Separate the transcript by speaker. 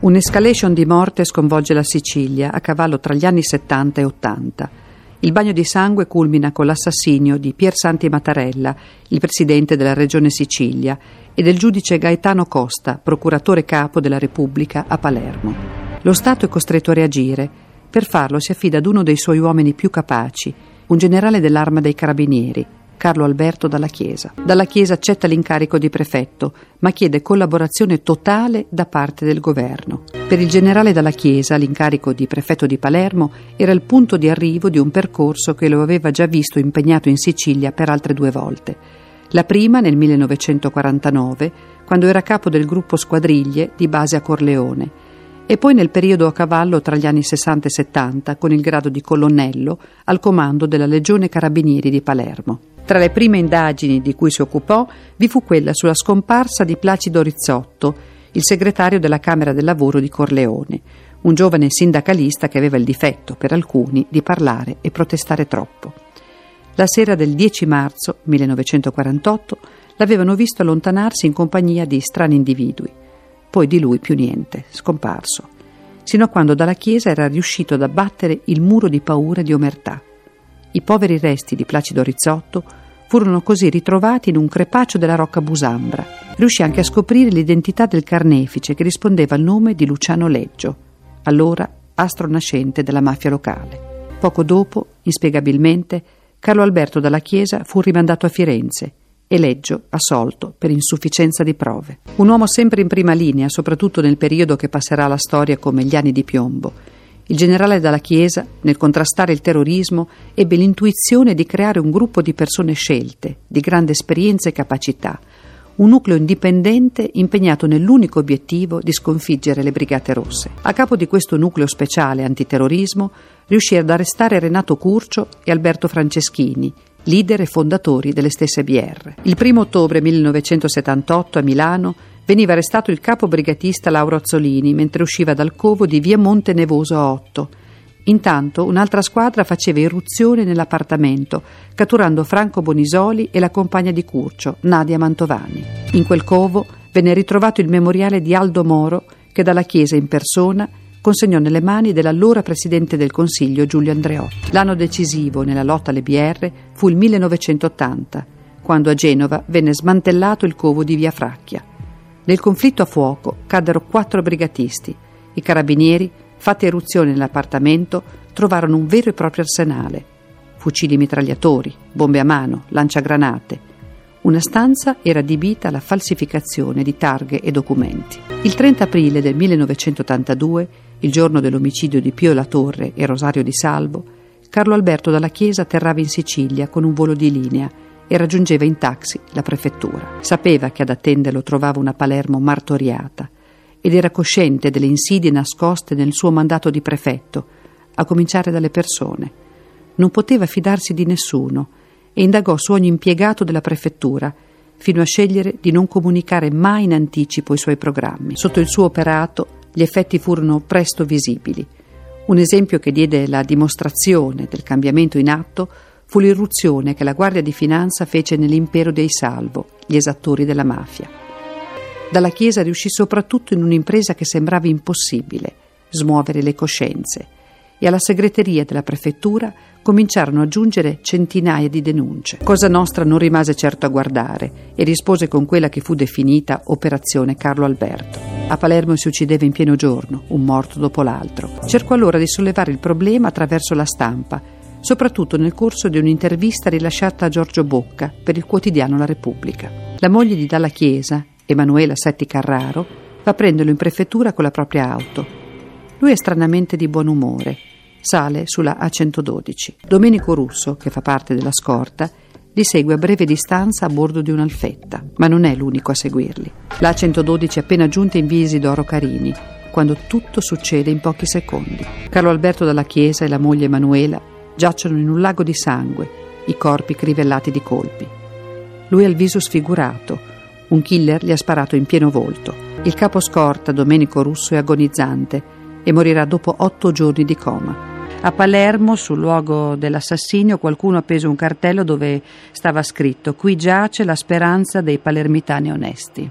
Speaker 1: Un'escalation di morte sconvolge la Sicilia a cavallo tra gli anni 70 e 80. Il bagno di sangue culmina con l'assassinio di Pier Santi Mattarella, il presidente della regione Sicilia, e del giudice Gaetano Costa, procuratore capo della Repubblica a Palermo. Lo Stato è costretto a reagire. Per farlo si affida ad uno dei suoi uomini più capaci, un generale dell'arma dei carabinieri, Carlo Alberto Dalla Chiesa. Dalla Chiesa accetta l'incarico di prefetto, ma chiede collaborazione totale da parte del governo. Per il generale Dalla Chiesa l'incarico di prefetto di Palermo era il punto di arrivo di un percorso che lo aveva già visto impegnato in Sicilia per altre due volte. La prima nel 1949, quando era capo del gruppo Squadriglie di base a Corleone, e poi nel periodo a cavallo tra gli anni 60 e 70 con il grado di colonnello al comando della Legione Carabinieri di Palermo. Tra le prime indagini di cui si occupò vi fu quella sulla scomparsa di Placido Rizzotto, il segretario della Camera del Lavoro di Corleone, un giovane sindacalista che aveva il difetto, per alcuni, di parlare e protestare troppo. La sera del 10 marzo 1948 l'avevano visto allontanarsi in compagnia di strani individui. Poi di lui più niente, scomparso, sino a quando dalla chiesa era riuscito ad abbattere il muro di paura e di omertà. I poveri resti di Placido Rizzotto furono così ritrovati in un crepaccio della Rocca Busambra. Riuscì anche a scoprire l'identità del carnefice che rispondeva al nome di Luciano Leggio, allora astro nascente della mafia locale. Poco dopo, inspiegabilmente, Carlo Alberto dalla Chiesa fu rimandato a Firenze e Leggio assolto per insufficienza di prove. Un uomo sempre in prima linea, soprattutto nel periodo che passerà alla storia come gli anni di piombo il generale dalla Chiesa, nel contrastare il terrorismo, ebbe l'intuizione di creare un gruppo di persone scelte, di grande esperienza e capacità, un nucleo indipendente impegnato nell'unico obiettivo di sconfiggere le Brigate Rosse. A capo di questo nucleo speciale antiterrorismo riuscì ad arrestare Renato Curcio e Alberto Franceschini, leader e fondatori delle stesse BR. Il 1 ottobre 1978 a Milano veniva arrestato il capo brigatista Lauro Azzolini mentre usciva dal covo di via Monte Nevoso a 8. Intanto un'altra squadra faceva irruzione nell'appartamento, catturando Franco Bonisoli e la compagna di Curcio, Nadia Mantovani. In quel covo venne ritrovato il memoriale di Aldo Moro che dalla Chiesa in persona consegnò nelle mani dell'allora presidente del Consiglio Giulio Andreotti. L'anno decisivo nella lotta alle BR fu il 1980, quando a Genova venne smantellato il covo di Via Fracchia. Nel conflitto a fuoco caddero quattro brigatisti. I carabinieri, fatta eruzione nell'appartamento, trovarono un vero e proprio arsenale. Fucili mitragliatori, bombe a mano, lanciagranate. Una stanza era adibita alla falsificazione di targhe e documenti. Il 30 aprile del 1982, il giorno dell'omicidio di Pio La Torre e Rosario di Salvo, Carlo Alberto dalla Chiesa atterrava in Sicilia con un volo di linea e raggiungeva in taxi la prefettura. Sapeva che ad attenderlo trovava una Palermo martoriata ed era cosciente delle insidie nascoste nel suo mandato di prefetto, a cominciare dalle persone. Non poteva fidarsi di nessuno e indagò su ogni impiegato della prefettura fino a scegliere di non comunicare mai in anticipo i suoi programmi. Sotto il suo operato gli effetti furono presto visibili. Un esempio che diede la dimostrazione del cambiamento in atto fu l'irruzione che la Guardia di Finanza fece nell'impero dei Salvo, gli esattori della mafia. Dalla Chiesa riuscì soprattutto in un'impresa che sembrava impossibile, smuovere le coscienze, e alla segreteria della prefettura cominciarono a giungere centinaia di denunce. Cosa Nostra non rimase certo a guardare e rispose con quella che fu definita Operazione Carlo Alberto. A Palermo si uccideva in pieno giorno, un morto dopo l'altro. Cercò allora di sollevare il problema attraverso la stampa soprattutto nel corso di un'intervista rilasciata a Giorgio Bocca per il quotidiano La Repubblica. La moglie di Dalla Chiesa, Emanuela Setti Carraro, va a prenderlo in prefettura con la propria auto. Lui è stranamente di buon umore. Sale sulla A112. Domenico Russo, che fa parte della scorta, li segue a breve distanza a bordo di un'alfetta, ma non è l'unico a seguirli. La A112 è appena giunta in via Isidoro Carini, quando tutto succede in pochi secondi. Carlo Alberto dalla Chiesa e la moglie Emanuela giacciono in un lago di sangue, i corpi crivellati di colpi. Lui ha il viso sfigurato, un killer gli ha sparato in pieno volto. Il capo scorta, Domenico Russo, è agonizzante e morirà dopo otto giorni di coma. A Palermo, sul luogo dell'assassinio, qualcuno ha appeso un cartello dove stava scritto Qui giace la speranza dei palermitani onesti.